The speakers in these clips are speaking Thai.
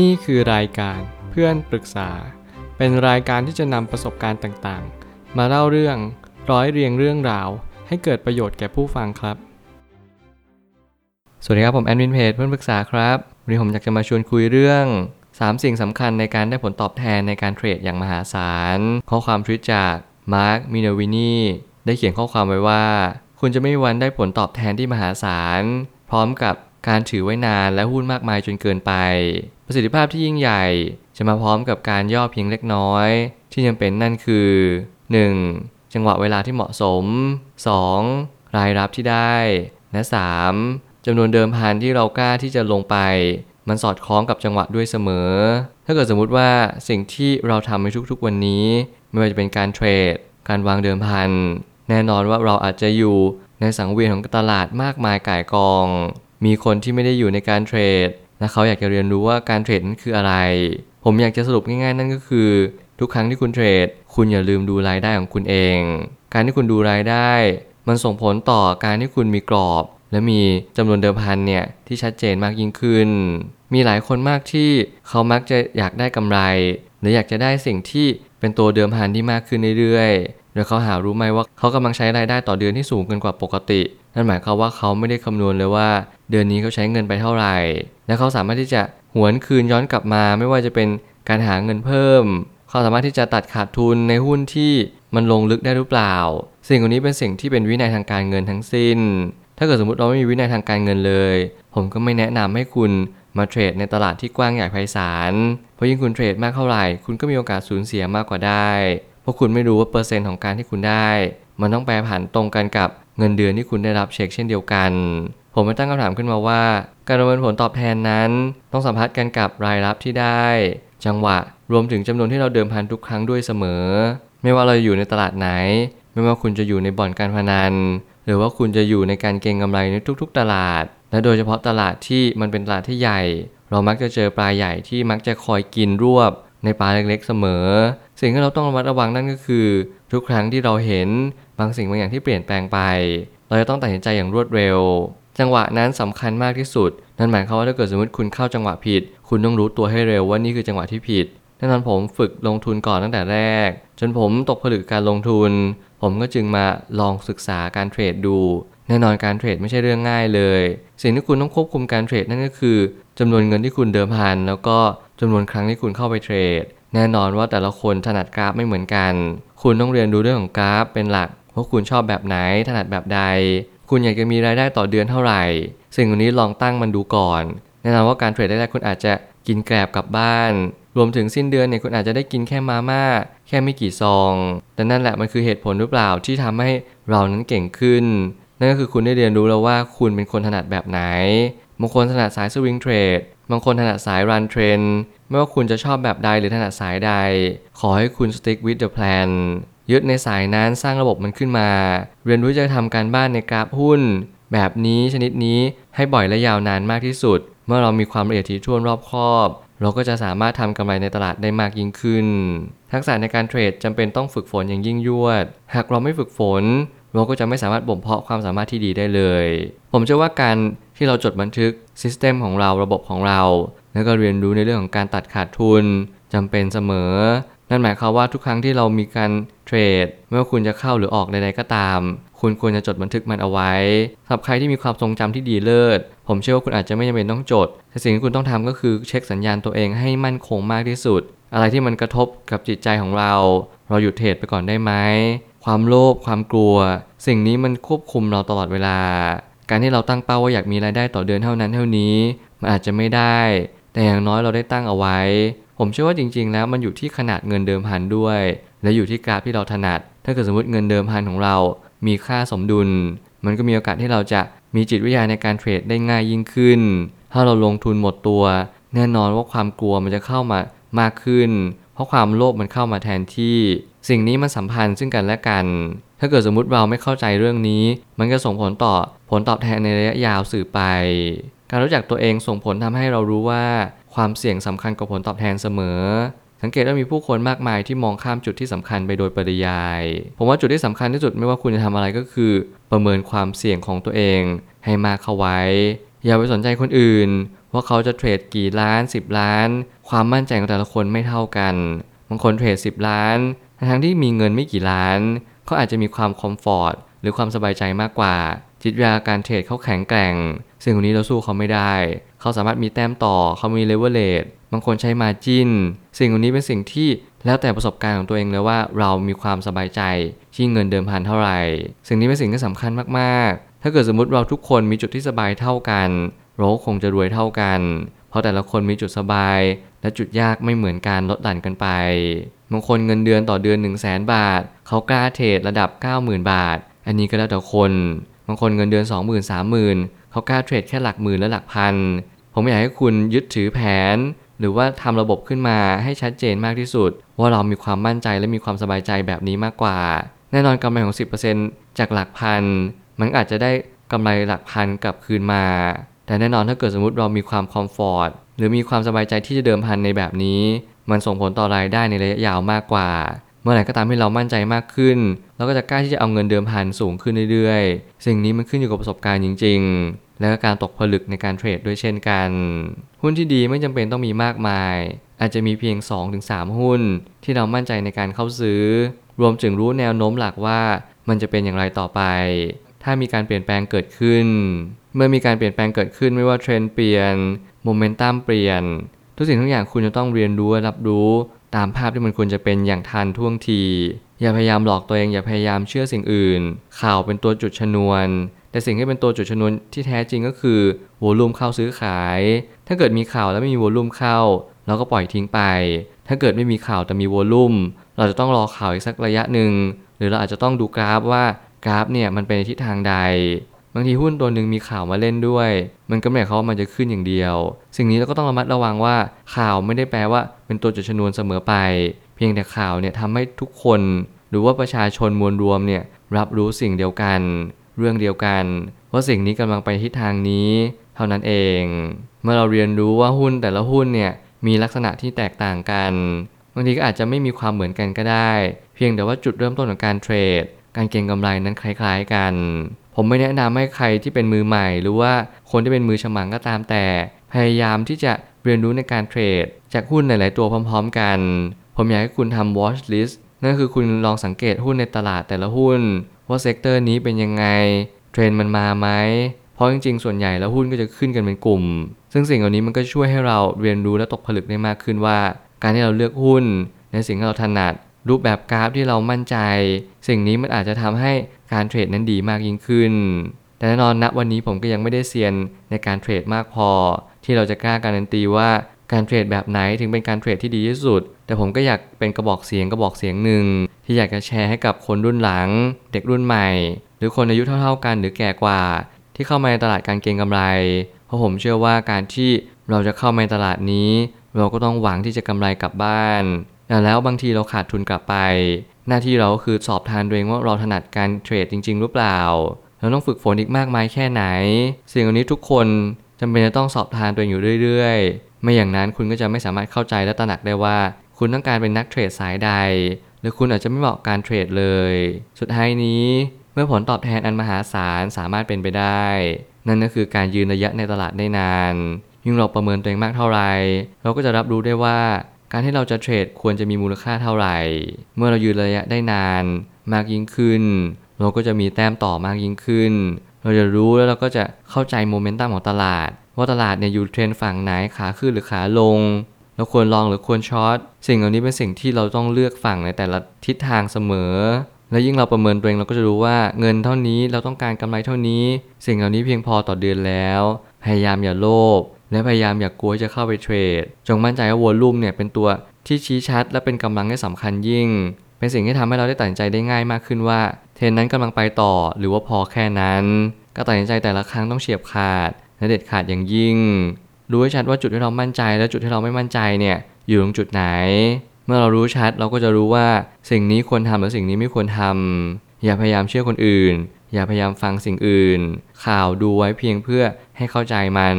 นี่คือรายการเพื่อนปรึกษา เป็นรายการที่จะนำประสบการณ์ต่างๆ มาเล่าเรื่องร้อยเรียงเรื่องราว ให้เกิดประโยชน์แก่ผู้ฟังครับ สวัสดีครับผมแอดมินเพจเพื่อนปรึกษาครับวันนี้ผมอยากจะมาชวนคุยเรื่อง 3 สิ่งสำคัญในการได้ผลตอบแทนในการเทรดอย่างมหาศาล ข้อความทวิตจากมาร์คมินวินีได้เขียนข้อความไว้ว่า คุณจะไม่มีวันได้ผลตอบแทนที่มหาศาล พร้อมกับ การถือไว้นานและหุ้นมากมายจนเกินไป ประสิทธิภาพที่ยิ่งใหญ่ จะมาพร้อมกับการย่อเพียงเล็กน้อย ที่ยังเป็นนั่นคือ 1. จังหวะเวลาที่เหมาะสม 2. รายรับที่ได้ และ 3. จำนวนเดิมพันที่เรากล้าที่จะลงไป มันสอดคล้องกับจังหวะด้วยเสมอ ถ้าเกิดสมมุติว่าสิ่งที่เราทำในทุกๆวันนี้ ไม่ว่าจะเป็นการเทรด การวางเดิมพัน แน่นอนว่าเราอาจจะอยู่ในสังเวียนของตลาดมากมายก่ายกอง มีคนที่ไม่ได้อยู่ในการเทรด และเขาอยากจะเรียนรู้ว่าการเทรดนั้นคืออะไร ผมอยากจะสรุปง่ายๆ นั่นก็คือ ทุกครั้งที่คุณเทรด คุณอย่าลืมดูรายได้ของคุณเอง การที่คุณดูรายได้ มันส่งผลต่อการที่คุณมีกรอบ และมีจำนวนเดิมพันเนี่ยที่ชัดเจนมากยิ่งขึ้น มีหลายคนมากที่เขามักจะอยากได้กำไร หรืออยากจะได้สิ่งที่เป็นตัวเดิมพันที่มากขึ้นเรื่อยๆโดยเขาหารู้ไหมว่าเขากำลังใช้รายได้ต่อเดือนที่สูงเกินกว่าปกติ นั่นหมายความว่าเขาไม่ได้คำนวณเลยว่า เดือนนี้เขาใช้เงินไปเท่าไหร่ และเขาสามารถที่จะหวนคืนย้อนกลับมา ไม่ว่าจะเป็นการหาเงินเพิ่ม เขาสามารถที่จะตัดขาดทุนในหุ้นที่มันลงลึกได้หรือเปล่า สิ่งเหล่านี้เป็นสิ่งที่เป็นวินัยทางการเงินทั้งสิ้น ถ้าเกิดสมมติเราไม่มีวินัยทางการเงินเลย ผมก็ไม่แนะนำให้คุณมาเทรดในตลาดที่กว้างใหญ่ไพศาล เพราะยิ่งคุณเทรดมากเท่าไหร่ คุณก็มีโอกาสสูญเสียมากกว่าได้ เพราะคุณไม่รู้ว่าเปอร์เซ็นต์ของการที่คุณได้ มันต้องแปรผันตรงกันกับเงินเดือนที่คุณได้รับเช็คเช่นเดียวกัน ผมไม่ตั้งคำถามขึ้นมาว่า การประเมินผลตอบแทนนั้น ต้องสัมพัทธ์กันกับรายรับที่ได้ จังหวะรวมถึงจำนวนที่เราเดิมพันทุกครั้งด้วยเสมอ ไม่ว่าเราอยู่ในตลาดไหน ไม่ว่าคุณจะอยู่ในบ่อนการพนัน หรือว่าคุณจะอยู่ในการเก็งกำไรในทุก ๆ ตลาด และโดยเฉพาะตลาดที่มันเป็นตลาดที่ใหญ่ เรามักจะเจอปลาใหญ่ที่มักจะคอยกินรวบ ในปลาเล็กๆเสมอ สิ่งที่เราต้องระมัดระวังนั่นก็คือ ทุกครั้งที่เราเห็นบางสิ่งบางอย่างที่เปลี่ยนแปลงไป เราจะต้องตัดสินใจอย่างรวดเร็ว จังหวะนั้นสำคัญมากที่สุด นั่นหมายความว่าถ้าเกิดสมมติคุณเข้าจังหวะผิด คุณต้องรู้ตัวให้เร็วว่านี่คือจังหวะที่ผิดแน่นอนผมฝึกลงทุนก่อนตั้งแต่แรก จนผมตกผลึกการลงทุน ผมก็จึงมาลองศึกษาการเทรดดู แน่นอนการเทรดไม่ใช่เรื่องง่ายเลย สิ่งที่คุณต้องควบคุมการเทรดนั่นก็คือจำนวนเงินที่คุณเดิมพัน แล้วก็จำนวนครั้งที่คุณเข้าไปเทรด แน่นอนว่าแต่ละคนถนัดกราฟไม่เหมือนกัน คุณต้องเรียนรู้เรื่องของกราฟเป็นหลักว่าคุณชอบแบบไหนถนัดแบบใด คุณอยากจะมีรายได้ต่อเดือนเท่าไหร่ สิ่งเหล่านี้ลองตั้งมันดูก่อน แน่นอนว่าการเทรดแรกๆคุณอาจจะกินแกลบกลับบ้าน รวมถึงสิ้นเดือนเนี่ยคุณอาจจะได้กินแค่มาม่าแค่ไม่กี่ซอง แต่นั่นแหละมันคือเหตุผลหรือเปล่าที่ทำให้เรานั้นเก่งขึ้น นั่นก็คือคุณได้เรียนรู้แล้วว่าคุณเป็นคนถนัดแบบไหน บางคนถนัดสายสวิงเทรด บางคนถนัดสายรันเทรน ไม่ว่าคุณจะชอบแบบใดหรือถนัดสายใด ขอให้คุณ stick with the plan ยึดในสายนั้นสร้างระบบมันขึ้นมา เรียนรู้จะทำการบ้านในกราฟหุ้น แบบนี้ชนิดนี้ให้บ่อยและยาวนานมากที่สุด เมื่อเรามีความละเอียดถี่ถ้วนรอบคอบ เราก็จะสามารถทำกำไรในตลาดได้มากยิ่งขึ้น ทักษะในการเทรดจำเป็นต้องฝึกฝนอย่างยิ่งยวด หากเราไม่ฝึกฝน เราก็จะไม่สามารถบ่มเพาะความสามารถที่ดีได้เลย ผมเชื่อว่าการที่เราจดบันทึกซิสเต็มของเราระบบของเรา แล้วก็เรียนรู้ในเรื่องของการตัดขาดทุนจำเป็นเสมอ นั่นหมายความว่าทุกครั้งที่เรามีการเทรดไม่ว่าคุณจะเข้าหรือออกใดๆก็ตาม คุณควรจะจดบันทึกมันเอาไว้สำหรับใครที่มีความทรงจำที่ดีเลิศ ผมเชื่อว่าคุณอาจจะไม่จำเป็นต้องจด แต่สิ่งที่คุณต้องทำก็คือเช็คสัญญาณตัวเองให้มั่นคงมากที่สุด อะไรที่มันกระทบกับจิตใจของเรา เราหยุดเทรดไปก่อนได้ไหมความโลภความกลัว สิ่งนี้มันควบคุมเราตลอดเวลา การที่เราตั้งเป้าว่าอยากมีรายได้ต่อเดือนเท่านั้นเท่านี้ มันอาจจะไม่ได้ แต่อย่างน้อยเราได้ตั้งเอาไว้ผมเชื่อว่าจริง ๆ แล้วมันอยู่ที่ขนาดเงินเดิมพันด้วย และอยู่ที่กราฟที่เราถนัด ถ้าเกิดสมมติเงินเดิมพันของเรา มีค่าสมดุล มันก็มีโอกาสที่เราจะมีจิตวิทยาในการเทรดได้ง่ายยิ่งขึ้น ถ้าเราลงทุนหมดตัว แน่นอนว่าความกลัวมันจะเข้ามามากขึ้น เพราะความโลภมันเข้ามาแทนที่ สิ่งนี้มันสัมพันธ์ซึ่งกันและกัน ถ้าเกิดสมมติเราไม่เข้าใจเรื่องนี้ มันก็ส่งผลต่อผลตอบแทนในระยะยาวสื่อไป การรู้จักตัวเองส่งผลทำให้เรารู้ว่า ความเสี่ยงสำคัญกว่าผลตอบแทนเสมอ สังเกตว่ามีผู้คนมากมายที่มองข้ามจุดที่สำคัญไปโดยปริยาย ผมว่าจุดที่สำคัญที่สุดไม่ว่าคุณจะทำอะไรก็คือ ประเมินความเสี่ยงของตัวเองให้มากเข้าไว้ อย่าไปสนใจคนอื่น ว่าเขาจะเทรดกี่ล้าน 10 ล้าน ความมั่นใจของแต่ละคนไม่เท่ากันบางคนเทรด10 ล้านทั้งที่มีเงินไม่กี่ล้านเขาอาจจะมีความ comfort หรือความสบายใจมากกว่าจิตวิทยาการเทรดเขาแข็งแกร่ง สิ่งนี้เราสู้เขาไม่ได้ เขาสามารถมีแต้มต่อเขามีเลเวลเลตบางคนใช้ marginสิ่งนี้เป็นสิ่งที่แล้วแต่ประสบการณ์ของตัวเองเลยว่าเรามีความสบายใจที่เงินเดิมพันเท่าไหร่ สิ่งนี้เป็นสิ่งที่สำคัญมากๆ ถ้าเกิดสมมติเราทุกคนมีจุดที่สบายเท่ากัน เราคงจะรวยเท่ากัน เพราะแต่ละคนมีจุดสบาย และจุดยากไม่เหมือนกันลดหลั่นกันไปบางคนเงินเดือนต่อเดือน 1 0 0 0 0แบาท เขากล้าเทรดระดับ 90,000 บาท อันนี้ก็แล้วแต่คนบางคนเงินเดือน 20,000 30,000 เขากล้าเทรดแค่หลักหมื่นและหลักพัน ผมอยากให้คุณยึดถือแผน หรือว่าทำระบบขึ้นมาให้ชัดเจนมากที่สุด ว่าเรามีความมั่นใจและมีความสบายใจแบบนี้มากกว่า แน่นอนกำไรของ 10%จากหลักพัน มันอาจจะได้กำไรหลักพันกลับคืนมา แต่แน่นอนถ้าเกิดสมมติเรามีความคอมฟอร์ตหรือมีความสบายใจที่จะเดิมพันในแบบนี้ มันส่งผลต่อรายได้ในระยะยาวมากกว่า เมื่อไหร่ก็ตามที่เรามั่นใจมากขึ้น เราก็จะกล้าที่จะเอาเงินเดิมพันสูงขึ้นเรื่อยๆ สิ่งนี้มันขึ้นอยู่กับประสบการณ์จริง ๆ และก็การตกผลึกในการเทรดด้วยเช่นกัน หุ้นที่ดีไม่จำเป็นต้องมีมากมาย อาจจะมีเพียง 2-3 หุ้น ที่เรามั่นใจในการเข้าซื้อ รวมถึงรู้แนวโน้มหลักว่ามันจะเป็นอย่างไรต่อไป ถ้ามีการเปลี่ยนแปลงเกิดขึ้น เมื่อมีการเปลี่ยนแปลงเกิดขึ้นไม่ว่าเทรนด์เปลี่ยนโมเมนตัมเปลี่ยน ทุกสิ่งทุกอย่างคุณจะต้องเรียนรู้รับรู้ ตามภาพที่มันควรจะเป็นอย่างทันท่วงที อย่าพยายามหลอกตัวเองอย่าพยายามเชื่อสิ่งอื่น ข่าวเป็นตัวจุดชนวน แต่สิ่งที่เป็นตัวจุดชนวนที่แท้จริงก็คือโวลูมเข้าซื้อขาย ถ้าเกิดมีข่าวแล้วไม่มีโวลูมเข้า เราก็ปล่อยทิ้งไป ถ้าเกิดไม่มีข่าวแต่มีโวลูมเราจะต้องรอข่าวอีกสักระยะหนึ่ง หรือเราอาจจะต้องดูกราฟว่ากราฟเนี่ยมันเป็นทิศทางใด บางทีหุ้นตัวหนึ่งมีข่าวมาเล่นด้วย มันก็ไม่ได้เขาว่ามันจะขึ้นอย่างเดียว สิ่งนี้เราก็ต้องระมัดระวังว่าข่าวไม่ได้แปลว่าเป็นตัวจุดชนวนเสมอไป เพียงแต่ข่าวเนี่ยทำให้ทุกคน หรือว่าประชาชนมวลรวมเนี่ยรับรู้สิ่งเดียวกัน เรื่องเดียวกัน ว่าสิ่งนี้กำลังไปทิศทางนี้ เท่านั้นเอง เมื่อเราเรียนรู้ว่าหุ้นแต่ละหุ้นเนี่ยมีลักษณะที่แตกต่างกันบางทีก็อาจจะไม่มีความเหมือนกันก็ได้ เพียงแต่ว่าจุดเริ่มต้นของการเทรด การเก็งกำไรนั้นคล้าย ๆ กัน ผมไม่แนะนำให้ใครที่เป็นมือใหม่ หรือว่าคนที่เป็นมือฉมังก็ตามแต่ พยายามที่จะเรียนรู้ในการเทรด จากหุ้นหลาย ๆ ตัวพร้อม ๆ กัน ผมอยากให้คุณทำ watch list นั่นคือคุณลองสังเกตหุ้นในตลาดแต่ละหุ้น ว่า sector นี้เป็นยังไงเทรนด์มันมาไหมเพราะจริงๆ ส่วนใหญ่แล้วหุ้นก็จะขึ้นกันเป็นกลุ่ม ซึ่งสิ่งเหล่านี้มันก็ช่วยให้เราเรียนรู้และตกผลึกได้มากขึ้นว่า การที่เราเลือกหุ้น ในสิ่งที่เราถนัด รูปแบบกราฟที่เรามั่นใจ สิ่งนี้มันอาจจะทำให้การเทรดนั้นดีมากยิ่งขึ้น แต่แน่นอนณวันนี้ผมก็ยังไม่ได้เซียนในการเทรดมากพอ ที่เราจะกล้าการันตีว่า การเทรดแบบไหนถึงเป็นการเทรดที่ดีที่สุด แต่ผมก็อยากเป็นกระบอกเสียงกระบอกเสียงหนึ่ง ที่อยากจะแชร์ให้กับคนรุ่นหลัง เด็กรุ่นใหม่ หรือคนอายุเท่าๆกันหรือแก่กว่า ที่เข้ามาในตลาดการเก็งกำไร เพราะผมเชื่อว่าการที่เราจะเข้ามาในตลาดนี้ เราก็ต้องหวังที่จะกำไรกลับบ้านแต่แล้วบางทีเราขาดทุนกลับไป หน้าที่เราก็คือสอบทานตัวเองว่าเราถนัดการเทรดจริง ๆ หรือเปล่าเราต้องฝึกฝนอีกมากมายแค่ไหน สิ่งเหล่านี้ทุกคนจำเป็นจะต้องสอบทานตัวเองอยู่เรื่อย ไม่อย่างนั้นคุณก็จะไม่สามารถเข้าใจและตระหนักได้ว่า คุณต้องการเป็นนักเทรดสายใด หรือคุณอาจจะไม่เหมาะการเทรดเลย สุดท้ายนี้เมื่อผลตอบแทนอันมหาศาลสามารถเป็นไปได้ นั่นก็คือการยืนระยะในตลาดได้นาน ยิ่งเราประเมินตัวเองมากเท่าไหร่เราก็จะรับรู้ได้ว่า การที่เราจะเทรดควรจะมีมูลค่าเท่าไหร่ เมื่อเรายืนระยะได้นาน มากยิ่งขึ้น เราก็จะมีแต้มต่อมากยิ่งขึ้น เราจะรู้แล้วเราก็จะเข้าใจโมเมนตัมของตลาด ว่าตลาดเนี่ยอยู่เทรนฝั่งไหนขาขึ้นหรือขาลง เราควรลองหรือควรช็อตสิ่งเหล่านี้เป็นสิ่งที่เราต้องเลือกฝั่งในแต่ละทิศทางเสมอ และยิ่งเราประเมินตัวเองเราก็จะรู้ว่าเงินเท่านี้เราต้องการกำไรเท่านี้ สิ่งเหล่านี้เพียงพอต่อเดือนแล้ว พยายามอย่าโลภและพยายามอย่ากกลัวจะเข้าไปเทรด จงมั่นใจว่าวอลลุ่มเนี่ยเป็นตัวที่ชี้ชัด และเป็นกำลังที่สำคัญยิ่ง เป็นสิ่งที่ทำให้เราได้ตัดสินใจได้ง่ายมากขึ้นว่า เทรนนั้นกำลังไปต่อ หรือว่าพอแค่นั้นก็ตัดสินใจแต่ละครั้งต้องเฉียบขาด และเด็ดขาดอย่างยิ่ง รู้ให้ชัดว่าจุดที่เรามั่นใจและจุดที่เราไม่มั่นใจเนี่ยอยู่ตรงจุดไหน เมื่อเรารู้ชัดเราก็จะรู้ว่าสิ่งนี้ควรทำหรือสิ่งนี้ไม่ควรทำอย่าพยายามเชื่อคนอื่น อย่าพยายามฟังสิ่งอื่น ข่าวดูไว้เพียงเพื่อให้เข้าใจมัน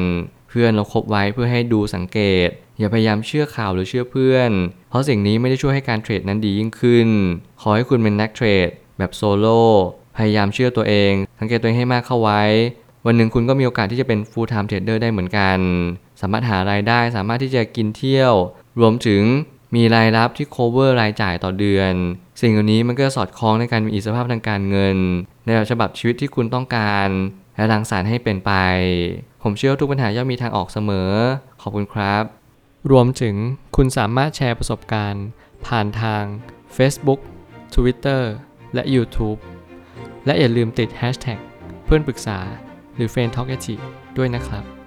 เพื่อนเราคบไว้เพื่อให้ดูสังเกต อย่าพยายามเชื่อข่าวหรือเชื่อเพื่อน เพราะสิ่งนี้ไม่ได้ช่วยให้การเทรดนั้นดียิ่งขึ้น ขอให้คุณเป็นนักเทรดแบบโซโล่พยายามเชื่อตัวเอง สังเกตตัวเองให้มากเข้าไว้ วันหนึ่งคุณก็มีโอกาสที่จะเป็น full time trader ได้เหมือนกัน สามารถหารายได้ สามารถที่จะกินเที่ยว รวมถึงมีรายรับที่ cover รายจ่ายต่อเดือน สิ่งเหล่านี้มันก็สอดคล้องในการมีอิสรภาพทางการเงิน ในแบบฉบับชีวิตที่คุณต้องการ และรังสรรค์ให้เป็นไป ผมเชื่อว่าทุกปัญหาย่อมมีทางออกเสมอ ขอบคุณครับ รวมถึงคุณสามารถแชร์ประสบการณ์ ผ่านทาง Facebook Twitter และ YouTube และอย่าลืมติด Hashtag เพื่อนปรึกษา หรือ f r ร e n d Talk ด้วยนะครับ